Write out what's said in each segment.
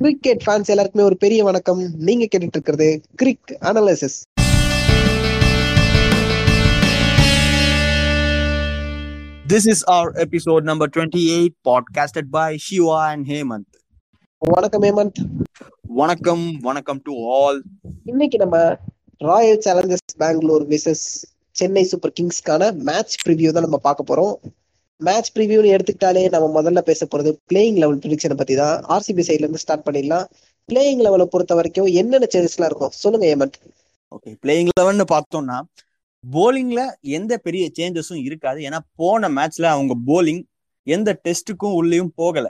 Cricket fans எல்லாருக்குமே ஒரு பெரிய வணக்கம். நீங்க கேட்டுட்டு இருக்கிறது cric analysis This is our episode number 28, podcasted by Shiva and Hemant. வணக்கம் ஹேமந்த். வணக்கம் வணக்கம் டு ஆல் இன்னைக்கு நம்ம Royal Challengers Bangalore versus Chennai Super கிங்ஸ்க்கான match preview தான் நம்ம பார்க்க போறோம். மேட்ச் ப்ரிவியூன்னு எடுத்துக்கிட்டாலே நம்ம முதல்ல பேச போறது பிளேயிங் லெவல் ப்ரிடிக்ஷனை பத்தி தான் ஆர்சிபி சைட்ல இருந்து ஸ்டார்ட் பண்ணிடலாம். பிளேயிங் லெவலை பொறுத்த வரைக்கும் என்னென்ன சேஞ்சஸ்லாம் இருக்கும்? சொல்லுங்க ஏமன் ஓகே பிளேயிங் லெவல்னு பார்த்தோம்னா போலிங்ல எந்த பெரிய சேஞ்சஸும் இருக்காது. ஏன்னா போன மேட்ச்ல அவங்க போலிங் எந்த டெஸ்ட்டுக்கும் உள்ளேயும் போகல.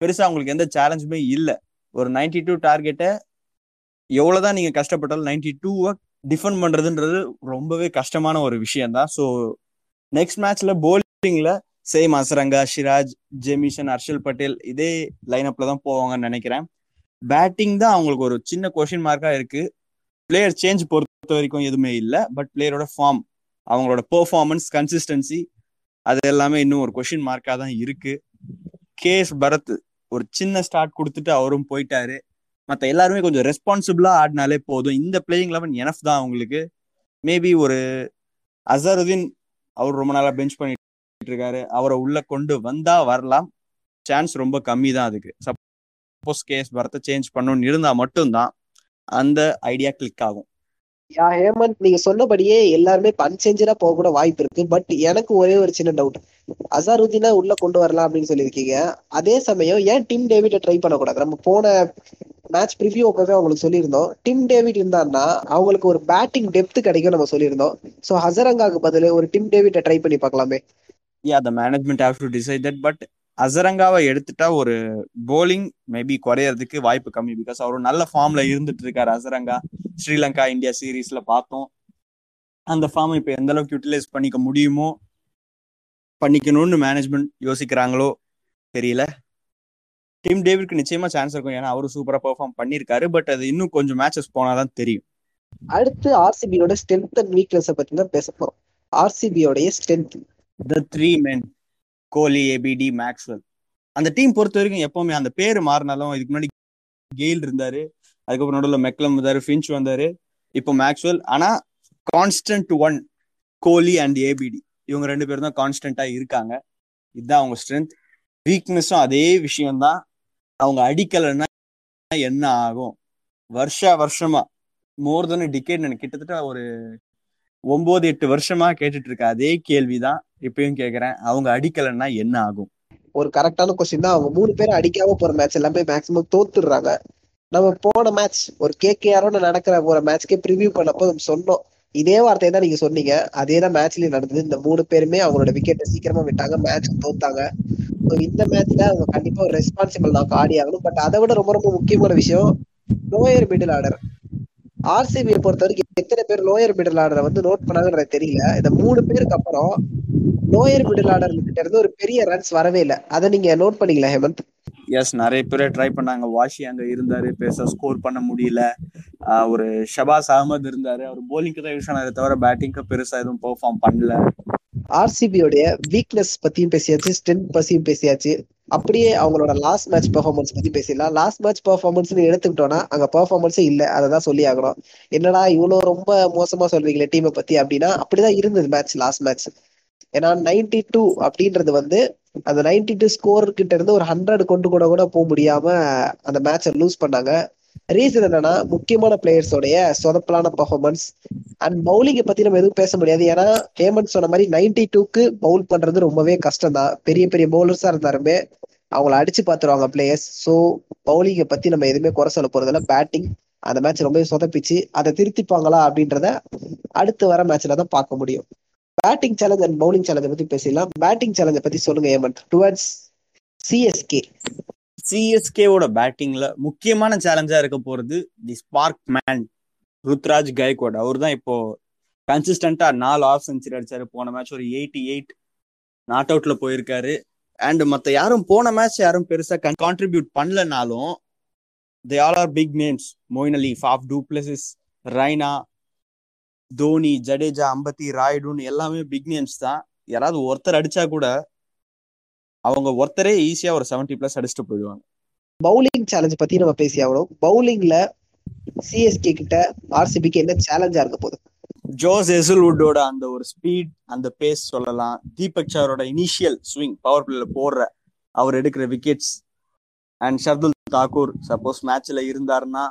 பெருசா அவங்களுக்கு எந்த சேலஞ்சுமே இல்லை. ஒரு நைன்டி டூ டார்கெட்டை எவ்வளவுதான் நீங்க கஷ்டப்பட்டாலும் நைன்டி டூவை டிஃபெண்ட் பண்றதுன்றது ரொம்பவே கஷ்டமான ஒரு விஷயம் தான் ஸோ நெக்ஸ்ட் மேட்ச்ல போலிங்ல சேம் அசரங்கா ஷிராஜ் ஜெமிஷன் ஹர்ஷல் பட்டேல் இதே லைனப்ல தான் போவாங்கன்னு நினைக்கிறேன். பேட்டிங் தான் அவங்களுக்கு ஒரு சின்ன கொஷின் மார்க்கா இருக்கு. பிளேயர் சேஞ்ச் பொறுத்த வரைக்கும் எதுவுமே இல்லை. பட் பிளேயரோட ஃபார்ம் அவங்களோட பெர்ஃபார்மன்ஸ் கன்சிஸ்டன்சி அது எல்லாமே இன்னும் ஒரு கொஷின் மார்க்காக தான் இருக்கு. கேஎஸ் பரத் ஒரு சின்ன ஸ்டார்ட் கொடுத்துட்டு அவரும் போயிட்டாரு. மற்ற எல்லாருமே கொஞ்சம் ரெஸ்பான்சிபிளா ஆடினாலே போதும். இந்த பிளேயிங் லெவன் எனஃப் தான் அவங்களுக்கு. மேபி ஒரு அசருதீன் அவர் ரொம்ப நாளா பெஞ்ச் பண்ணிட்டு இருக்காரு. அவரை உள்ள கொண்டு வந்தா வரலாம். சான்ஸ் ரொம்ப கம்மி தான் அதுக்கு. சப்போஸ் கேஸ் பரத்தை சேஞ்ச் பண்ணணும்னு இருந்தா மட்டும்தான் அந்த ஐடியா கிளிக் ஆகும். யா ஹேமந்த் நீங்க சொன்னபடியே எல்லாருமே அன்சேஞ்சரா போக கூட வாய்ப்பு இருக்கு. பட் எனக்கு ஒரே ஒரு சின்ன டவுட் அசாருதீனா உள்ள கொண்டு வரலாம் அப்படின்னு சொல்லியிருக்கீங்க. அதே சமயம் ஏன் டிம் டேவிட ட்ரை பண்ணக்கூடாது? நம்ம போன மேட்ச் ப்ரிவியூ அப்பவே அவங்களுக்கு சொல்லியிருந்தோம். டிம் டேவிட் இருந்தான்னா அவங்களுக்கு ஒரு பேட்டிங் டெப்த் கிடைக்கும் நம்ம சொல்லியிருந்தோம். ஸோ ஹசரங்காக்கு பதில் ஒரு டிம் டேவிட்டை ட்ரை பண்ணி பார்க்கலாமே. Yeah the management have to decide that but அசரங்காவை எடுத்துட்டா ஒரு போலிங் மேபி குறையறதுக்கு வாய்ப்பு கம்மி பிகாஸ் அவர் நல்ல ஃபார்ம்ல இருந்துட்டு இருக்காரு அசரங்கா ஸ்ரீலங்கா இந்தியா சீரீஸ்ல பார்த்தோம். அந்த ஃபார்ம் இப்போ எந்த அளவுக்கு யூட்டிலைஸ் பண்ணிக்க முடியுமோ பண்ணிக்கணும்னு மேனேஜ்மெண்ட் யோசிக்கிறாங்களோ தெரியல. டீம் டேவிட்க்கு நிச்சயமா சான்ஸ் இருக்கும். ஏன்னா அவரும் சூப்பரா பெர்ஃபார்ம் பண்ணியிருக்காரு பட் அது இன்னும் கொஞ்சம் மேட்சஸ் போனாதான் தெரியும். அடுத்து ஆர்சிபியோட ஸ்ட்ரென்த் அண்ட் வீக்னஸ் பத்தி தான் பேச போறோம். ஆர்சிபியோடைய strength the three men Kohli ABD Maxwell அந்த டீம் பொறுத்த வரைக்கும் எப்பவுமே அந்த பேர் மாறினாலும் இதுக்கு முன்னாடி கெயில் இருந்தாரு. அதுக்கப்புறம் நடுவில் மெக்லம் வந்தாரு ஃபின்ச் வந்தாரு இப்போ மேக்ஸ்வெல் ஆனா constant one Kohli and ABD இவங்க ரெண்டு பேரும் தான் கான்ஸ்டன்டா இருக்காங்க. இதுதான் அவங்க ஸ்ட்ரென்த் வீக்னஸும் அதே விஷயம்தான். அவங்க அடிக்கலைன்னா என்ன ஆகும்? வருஷ வருஷமா மோர் தென் டிக்கெட் எனக்கு கிட்டத்தட்ட ஒரு ஒன்பது எட்டு வருஷமா கேட்டுட்டு இருக்க அதே கேள்விதான் இப்பயும் கேக்குறேன். அவங்க அடிக்கலைன்னா என்ன ஆகும்? ஒரு கரெக்டான கொஸ்டின் தான். அவங்க மூணு பேரும் அடிக்காம போற மேட்ச் எல்லாமே மேக்ஸிமம் தோத்துடுறாங்க. நம்ம போன மேட்ச் ஒரு கேகேஆரோட நடக்கிற ஒரு மேட்ச்க்கே ப்ரிவியூ பண்ணப்போ நம்ம சொன்னோம். இதே வார்த்தையை தான் நீங்க சொன்னீங்க. அதே தான் மேட்ச்லயும் நடந்தது. இந்த மூணு பேருமே அவங்களோட விக்கெட்டை சீக்கிரமா விட்டாங்க. மேட்ச் தோத்தாங்க. இந்த மேட்ச்ல அவங்க கண்டிப்பா ஒரு ரெஸ்பான்சிபிள் தான். ஆடி ஆகணும் பட் அதை விட ரொம்ப ரொம்ப முக்கியமான விஷயம் லோயர் மிடில் ஆர்டர் ஆர்சிபியை பொறுத்த வரைக்கும் எத்தனை பேர் லோயர் மிடில் ஆர்டரை வந்து நோட் பண்ணாங்கன்றது தெரியல. இந்த மூணு பேருக்கு அப்புறம் லோயர் மிடில் ஆர்டர் கிட்ட இருந்து ஒரு பெரிய ரன்ஸ் வரவே இல்லை. அதை நீங்க நோட் பண்ணீங்களா ஹேமந்த்? எஸ் நிறைய பேர் ட்ரை பண்ணாங்க. வாஷி அங்க இருந்தாரு பெருசா ஸ்கோர் பண்ண முடியல. ஒரு ஷபாஸ் அகமது இருந்தாரு. அவர் போலிங்க்கு தான் யூஸ் ஆனாரு தவிர பேட்டிங்க்கு பெருசா எதுவும் பெர்ஃபார்ம் பண்ணல. ஆர்சிபியோடைய வீக்னஸ் பத்தியும் பேசியாச்சு ஸ்ட்ரென்த் பத்தியும் பேசியாச்சு. அப்படியே அவங்களோட லாஸ்ட் மேட்ச் பெர்ஃபார்மன்ஸ் பத்தி பேசிடலாம். லாஸ்ட் மேட்ச் பெர்ஃபார்மன்ஸ் எடுத்துக்கிட்டோம்னா அங்க பெர்ஃபார்மன்ஸே இல்ல. அதை தான் சொல்லி ஆகணும். என்னடா இவ்வளவு ரொம்ப மோசமா சொல்றீங்களே டீமை பத்தி அப்படின்னா அப்படிதான் இருந்தது மேட்ச் லாஸ்ட் மேட்ச் ஏன்னா நைன்டி டூ அப்படின்றது வந்து அந்த நைன்டி டூ ஸ்கோர் கிட்ட இருந்து ஒரு ஹண்ட்ரட் கொண்டு கூட கூட போக முடியாம அந்த மேட்சை லூஸ் பண்ணாங்க. ரீசன் என்னன்னா முக்கியமான பிளேயர்ஸோடைய சொதப்பலான பர்ஃபார்மன்ஸ் அண்ட் பவுலிங்கை பத்தி நம்ம எதுவும் பேச முடியாது. ஏன்னா ஹேமந்த் சொன்ன மாதிரி நைன்டி டூக்கு பவுல் பண்றது ரொம்பவே கஷ்டம் தான் பெரிய பெரிய பவுலர்ஸா இருந்தாலுமே அவங்கள அடிச்சு பார்த்துருவாங்க பிளேயர்ஸ் ஸோ பவுலிங்கை பத்தி நம்ம எதுவுமே குறை சொல்ல போறதில்ல. பேட்டிங் அந்த மேட்ச் ரொம்பவே சொதப்பிச்சு அதை திருத்திப்பாங்களா அப்படின்றத அடுத்து வர மேட்ச்ல தான் பார்க்க முடியும். பேட்டிங் சேலஞ்ச் அண்ட் பவுலிங் சேலஞ்சை பத்தி பேசிடலாம். பேட்டிங் சேலஞ்சை பத்தி சொல்லுங்க ஹேமந்த். டுவர்ட்ஸ் சிஎஸ்கே சிஎஸ்கேவோட பேட்டிங்ல முக்கியமான சேலஞ்சா இருக்க போறது the spark man Ruturaj Gaikwad அவர் தான் இப்போ கன்சிஸ்டண்டா நாலு ஆஃப் செஞ்சுரி அடிச்சாரு. போன மேட்ச் ஒரு எயிட்டி எயிட் நாட் அவுட்ல போயிருக்காரு. அண்ட் மற்ற யாரும் போன மேட்ச் யாரும் பெருசா contribute பண்ணலனாலும் they all are big names Moeen Ali Faf du Plessis Raina Dhoni Jadeja Ambati ராய்டுன்னு எல்லாமே பிக் நேம்ஸ் தான். யாராவது ஒருத்தர் அடிச்சா கூட அவங்க ஒருத்தரே ஈஸியா ஒரு செவன்டி பிளஸ் அடிச்சுட்டு போயிடுவாங்க. பவுலிங் சேலஞ்ச் பத்தி நம்ம பேசி ஆகணும். பவுலிங்ல சிஎஸ்கே கிட்ட ஆர்சிபிக்கு என்ன சேலஞ்சா இருக்க போகுது? ஜோஸ் எசுல்வுட்டோட அந்த ஒரு ஸ்பீட் அந்த பேஸ் சொல்லலாம். தீபக் சாரோட இனிஷியல் ஸ்விங் பவர் பிளேல போடுற அவர் எடுக்கிற wickets and Shardul Thakur suppose மேட்ச்ல இருந்தாருன்னா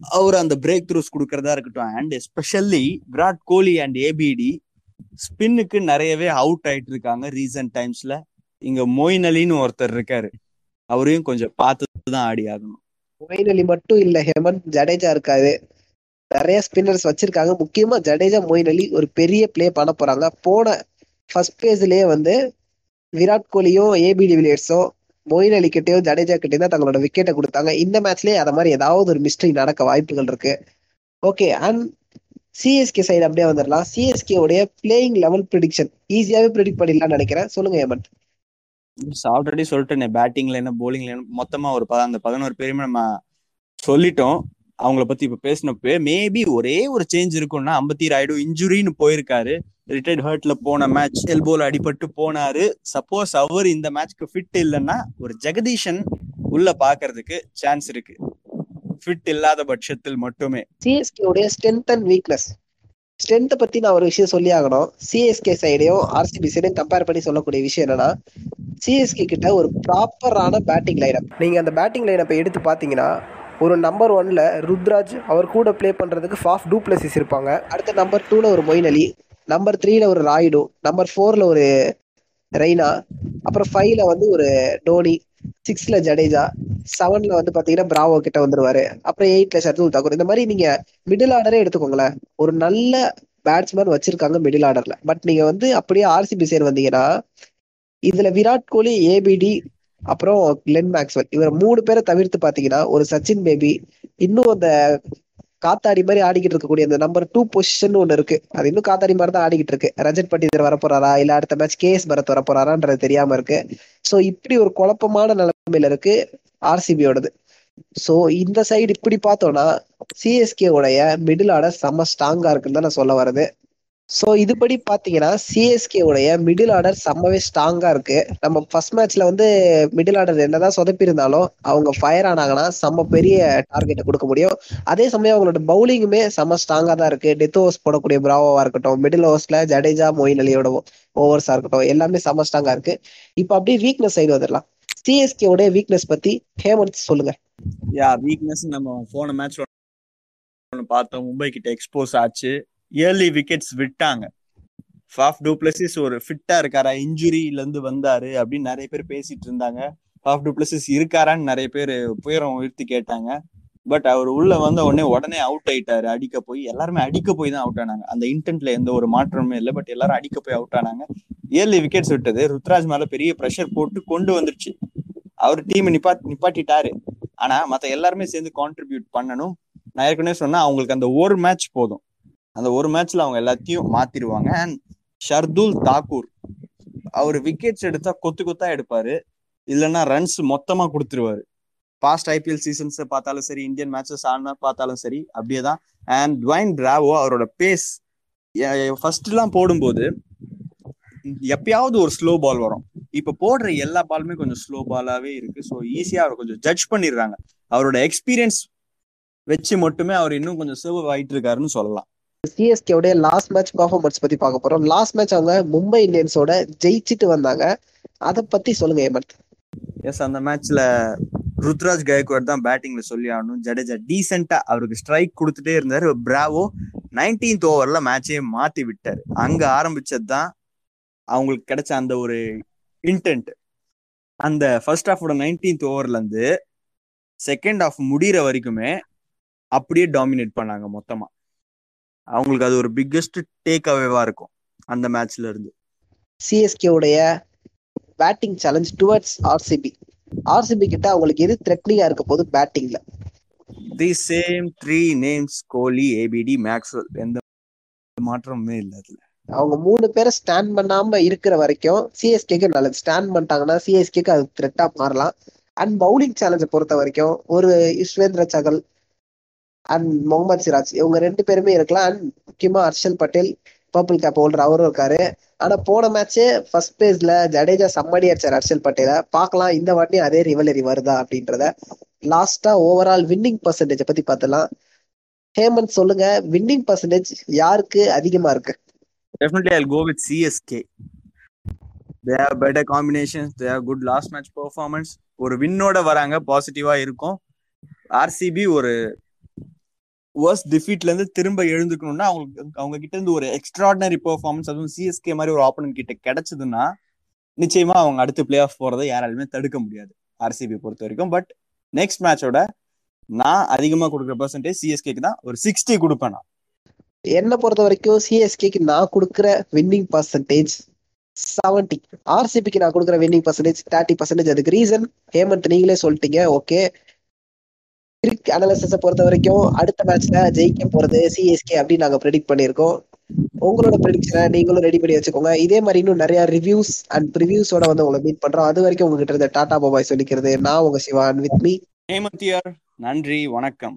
அவர் அந்த பிரேக் த்ரூஸ் கொடுக்கறதா இருக்கட்டும். And especially Virat Kohli and ABD ஸ்பின்னுக்கு நிறையவே அவுட் ஆயிட்டு இருக்காங்க ரீசன்ட் டைம்ஸ்ல இங்க மொயின் அலின்னு ஒருத்தர் இருக்காரு. அவரையும் கொஞ்சம் பார்த்து தான் ஆடி ஆகணும். மொயின் அலி மட்டும் இல்ல ஹேமந்த் ஜடேஜா இருக்காரு. நிறைய ஸ்பின்னர்ஸ் வச்சிருக்காங்க. முக்கியமா ஜடேஜா மொயின் அலி ஒரு பெரிய பிளே பண்ண போறாங்க. போன ஃபர்ஸ்ட் பேஜ்லயே வந்து விராட் கோலியும் ஏபி டிவிலியர்ஸும் மொயின் அலி கிட்டயும் ஜடேஜா கிட்டேயும் தான் தங்களோட விக்கெட்டை கொடுத்தாங்க. இந்த மேட்ச்லயே அத மாதிரி ஏதாவது ஒரு மிஸ்டேக் நடக்க வாய்ப்புகள் இருக்கு. ஓகே அண்ட் சிஎஸ்கே சைடு அப்படியே வந்துடலாம். சிஎஸ்கே உடைய பிளேயிங் லெவல் ப்ரிடிக்ஷன் ஈஸியாவே ப்ரிடிக்ட் பண்ணிடலாம்னு நினைக்கிறேன். சொல்லுங்க ஹேமந்த். ஆல்ரெடி சொல்லிட்டேனே பேட்டிங்ல என்ன போலிங்ல என்ன மொத்தமா ஒரு அந்த பதினோரு பேருமே நம்ம சொல்லிட்டோம். அவங்கள பத்தி இப்ப பேசினப்ப மேபி ஒரே ஒரு சேஞ்ச் இருக்கும்னா அம்பத்தி ராய்டு இன்ஜுரின்னு போயிருக்காரு. ரிட்டையர்ட் ஹர்ட்ல போன மேட்ச் எல்போல அடிபட்டு போனாரு. சப்போஸ் அவர் இந்த மேட்ச்க்கு ஃபிட் இல்லைன்னா ஒரு ஜெகதீஷன் உள்ள பாக்குறதுக்கு சான்ஸ் இருக்கு. ஃபிட் இல்லாத பட்சத்தில் மட்டுமே. சிஎஸ்கே உடைய ஸ்ட்ரென்த் அண்ட் வீக்னஸ் ஸ்ட்ரென்த்தை பத்தி நான் ஒரு விஷயம் சொல்லி ஆகணும். சிஎஸ்கே சைடையும் ஆர்சிபி சைடையும் கம்பேர் பண்ணி சொல்லக்கூடிய விஷயம் என்னன்னா சிஎஸ்கே கிட்ட ஒரு ப்ராப்பரான பேட்டிங் லைனப் நீங்க அந்த பேட்டிங் லைனப்பை எடுத்து பாத்தீங்கன்னா ஒரு நம்பர் ஒன்ல ருத்ராஜ் அவர் கூட ப்ளே பண்றதுக்கு ஃபாஃப் டூப்ளசிஸ் இருப்பாங்க. அடுத்த நம்பர் டூல ஒரு மொயின் அலி நம்பர் த்ரீல ஒரு ராய்டு நம்பர் ஃபோர்ல ஒரு ரெய்னா அப்புறம் ஃபைவ்ல வந்து ஒரு டோனி சிக்ஸ்ல ஜடேஜா செவன்ல வந்து பாத்தீங்கன்னா பிராவோ கிட்ட வந்துருவாரு. அப்புறம் எயிட்ல ஷர்துல் தாக்கூர். இந்த மாதிரி நீங்க மிடில் ஆர்டரே எடுத்துக்கோங்களேன். ஒரு நல்ல பேட்ஸ்மேன் வச்சிருக்காங்க மிடில் ஆர்டர்ல பட் நீங்க வந்து அப்படியே ஆர்சிபி சைடு வந்தீங்கன்னா இதுல விராட் கோலி ஏபிடி அப்புறம் கிளென் மேக்ஸ்வெல் இவர் மூணு பேரை தவிர்த்து பாத்தீங்கன்னா ஒரு சச்சின் பேபி இன்னும் அந்த காத்தாடி மாதிரி ஆடிக்கிட்டு இருக்கக்கூடிய அந்த நம்பர் டூ பொசிஷன் ஒன்று இருக்கு. அது இன்னும் காத்தாடி மாதிரி தான் ஆடிக்கிட்டு இருக்கு. ரஜத் பண்டிதர் வரப்போறாரா? இல்ல அடுத்த மேட்ச் கேஎஸ் பரத் வரப்போறாரான்றது தெரியாம இருக்கு. ஸோ இப்படி ஒரு குழப்பமான நிலைமையில இருக்கு ஆர்சிபியோடது ஸோ இந்த சைடு இப்படி பார்த்தோம்னா சிஎஸ்கே உடைய மிடில் ஆர்டர் செம்ம ஸ்ட்ராங்கா இருக்குன்னு தான் நான் சொல்ல வரது ஸோ இதுபடி பார்த்தீங்கன்னா சிஎஸ்கே உடைய மிடில் ஆர்டர் செம்மவே ஸ்ட்ராங்காக இருக்கு. நம்ம ஃபர்ஸ்ட் மேட்ச்ல வந்து மிடில் ஆர்டர் என்னதான் சொதப்பியிருந்தாலும் அவங்க ஃபயர் ஆனாங்கன்னா செம்ம பெரிய டார்கெட்டை கொடுக்க முடியும். அதே சமயம் அவங்களோட பவுலிங்குமே செம்ம ஸ்ட்ராங்காக தான் இருக்கு. டெத் ஓவர்ஸ் போடக்கூடிய பிராவோவா இருக்கட்டும் மிடில் ஓவர்ஸ்ல ஜடேஜா மொயின் அலியோட ஓவர்ஸா இருக்கட்டும் எல்லாமே செம்ம ஸ்ட்ராங்காக இருக்கு. இப்போ அப்படியே வீக்னஸ் சைடு வந்துடலாம். சிஎஸ்கே உடைய வீக்னஸ் பத்தி ஹேமந்த் சொல்லுங்க. யா வீக்னஸ் நம்ம போன மேட்ச் பார்த்தோம். மும்பை கிட்ட எக்ஸ்போஸ் ஆச்சு. இயர்லி விக்கெட்ஸ் விட்டாங்க. ஃபாஃப் டூப்ளசிஸ் ஒரு ஃபிட்டா இருக்காரா? இன்ஜுரியில இருந்து வந்தாரு அப்படின்னு நிறைய பேர் பேசிட்டு இருந்தாங்க. ஃபாஃப் டூப்ளசிஸ் இருக்காரான்னு நிறைய பேர் புயரம் உயர்த்தி கேட்டாங்க. பட் அவர் உள்ள வந்த உடனே உடனே அவுட் ஆயிட்டாரு. அடிக்க போய் எல்லாருமே அடிக்க போய் தான் அவுட் ஆனாங்க. அந்த இன்டென்ட்ல எந்த ஒரு மாற்றமும் இல்லை. பட் எல்லாரும் அடிக்க போய் அவுட் ஆனாங்க. இயர்லி விக்கெட்ஸ் விட்டது. ருத்ராஜ் மேல பெரிய ப்ரெஷர் போட்டு கொண்டு வந்துருச்சு. அவர் டீம் நிப்பா நிப்பாட்டிட்டாரு. ஆனா மத்த எல்லாருமே சேர்ந்து கான்ட்ரிபியூட் பண்ணணும். நான் ஏற்கனவே சொன்னா அவங்களுக்கு அந்த ஒரு மேட்ச் போதும். அந்த ஒரு மேட்ச்ல அவங்க எல்லாத்தையும் மாத்திருவாங்க அண்ட் ஷர்துல் தாக்கூர் அவர் விக்கெட்ஸ் எடுத்தா கொத்து கொத்தா எடுப்பாரு. இல்லைன்னா ரன்ஸ் மொத்தமா கொடுத்துருவாரு. பாஸ்ட் ஐபிஎல் சீசன்ஸ் பார்த்தாலும் சரி இந்தியன் மேட்சஸ் ஆனா பார்த்தாலும் சரி அப்படியே தான் அண்ட் டுவைன் டிராவோ அவரோட பேஸ் ஃபர்ஸ்ட்லாம் போடும்போது எப்பயாவது ஒரு ஸ்லோ பால் வரும். இப்போ போடுற எல்லா பாலுமே கொஞ்சம் ஸ்லோ பாலாகவே இருக்கு. ஸோ ஈஸியாக அவர் கொஞ்சம் ஜட்ஜ் பண்ணிடுறாங்க. அவரோட எக்ஸ்பீரியன்ஸ் வச்சு மட்டுமே அவர் இன்னும் கொஞ்சம் சர்வ் ஆகிட்டு இருக்காருன்னு சொல்லலாம். சிஎஸ்கே உடைய லாஸ்ட் மேட்ச் பர்ஃபார்மன்ஸ் பத்தி பார்க்க போறோம். லாஸ்ட் மேட்ச் அவங்க மும்பை இந்தியன்ஸோட ஜெயிச்சிட்டு வந்தாங்க. அதை பத்தி சொல்லுங்க ஹேமந்த். எஸ் அந்த மேட்ச்ல ருத்ராஜ் கயக்வாட் தான் பேட்டிங்ல சொல்லி ஆகணும் ஜடேஜா டீசெண்டா அவருக்கு ஸ்ட்ரைக் கொடுத்துட்டே இருந்தாரு. பிராவோ நைன்டீன்த் ஓவர்ல மேட்சையே மாத்தி விட்டாரு. அங்க ஆரம்பிச்சது தான் அவங்களுக்கு கிடைச்ச அந்த ஒரு இன்டென்ட் அந்த ஃபர்ஸ்ட் ஹாஃபோட நைன்டீன்த் ஓவர்ல இருந்து செகண்ட் ஹாஃப் முடிகிற வரைக்குமே அப்படியே டாமினேட் பண்ணாங்க மொத்தமா. அவங்களுக்கு அது ஒரு பிக்கெஸ்ட் டேக் அவேவா இருக்கும் அந்த மேட்ச்ல இருந்து. சிஎஸ்கே உடைய batting challenge towards RCB RCB கிட்ட அவங்களுக்கு எது த்ரெட்னிங்கா இருக்க போது பேட்டிங்ல the same three names Kohli ABD Maxwell எந்த மாற்றமுமே இல்லை அதுல. அவங்க மூணு பேரை ஸ்டாண்ட் பண்ணாம இருக்கிற வரைக்கும் சிஎஸ்கேக்கு நல்லது. ஸ்டாண்ட் பண்ணிட்டாங்கன்னா சிஎஸ்கேக்கு அது த்ரெட்டா மாறலாம். அண்ட் பவுலிங் சேலஞ்சை பொறுத்த வரைக்கும் ஒரு யுஸ்வேந்திர சகல் அண்ட் முகமது சிராஜ் இவங்க ரெண்டு பேருமே இருக்கலாம். அண்ட் முக்கியமா Harshal Patel purple cap holder அவரும் இருக்காரு. ஆனா போன மேட்ச்சே ஃபர்ஸ்ட் பேஸ்ல ஜடேஜா சம்மடி அடிச்சார் ஹர்ஷல் பட்டேல பார்க்கலாம் இந்த வாட்டி அதே ரிவலரி வருதா அப்படின்றத. லாஸ்டா ஓவரால் வின்னிங் பர்சன்டேஜ் பத்தி பார்த்தலாம் ஹேமந்த் சொல்லுங்க வின்னிங் பர்சன்டேஜ் யாருக்கு அதிகமா இருக்கு? Definitely I go with CSK they have better combination they have good last match performance ஒரு வின்னோட வராங்க பாசிட்டிவா இருக்கும். ஆர்சிபி ஒரு வர்ஸ்ட் டிஃபீட்ல இருந்து திரும்ப எழுந்துக்கணும்னா அவங்களுக்கு அவங்க கிட்ட இருந்து ஒரு எக்ஸ்ட்ராடினரி பெர்ஃபார்மன்ஸ் அதுவும் சிஎஸ்கே மாதிரி ஒரு ஆப்பனன் கிட்ட கிடைச்சதுன்னா நிச்சயமா அவங்க அடுத்து பிளே ஆஃப் போறதை யாராலுமே தடுக்க முடியாது ஆர்சிபி பொறுத்த வரைக்கும். பட் நெக்ஸ்ட் மேட்சோட நான் அதிகமா கொடுக்குற பர்சன்டேஜ் சிஎஸ்கேக்கு தான். ஒரு சிக்ஸ்டி கொடுப்பேன் நான். என்ன பொறுத்த வரைக்கும் சிஎஸ்கேக்கு நான் கொடுக்குற வின்னிங் பர்சன்டேஜ் செவன்டி ஆர்சிபிக்கு நான் கொடுக்குற வின்னிங் பர்சன்டேஜ் தேர்ட்டி பர்சன்டேஜ் அதுக்கு ரீசன் ஹேமந்த் நீங்களே சொல்லிட்டீங்க ஓகே கிரிக் அனாலிசிஸ பொறுத்த வரைக்கும் அடுத்த மேட்ச்ல ஜெயிக்க போறது சிஎஸ்கே அப்படின்னு நாங்க ப்ரெடிக்ட் பண்ணிருக்கோம் உங்களோட ப்ரெடிக்ஷனை நீங்களும் ரெடி பண்ணி வச்சுக்கோங்க. இதே மாதிரி இன்னும் நிறைய ரிவ்யூஸ் அண்ட் ப்ரிவியூஸோட வந்து உங்களை மீட் பண்றோம். அது வரைக்கும் உங்ககிட்ட இருந்த டாடா பாபாய் சொல்லிக்கிறது. நான் உங்க சிவான் வித் மீ நன்றி வணக்கம்.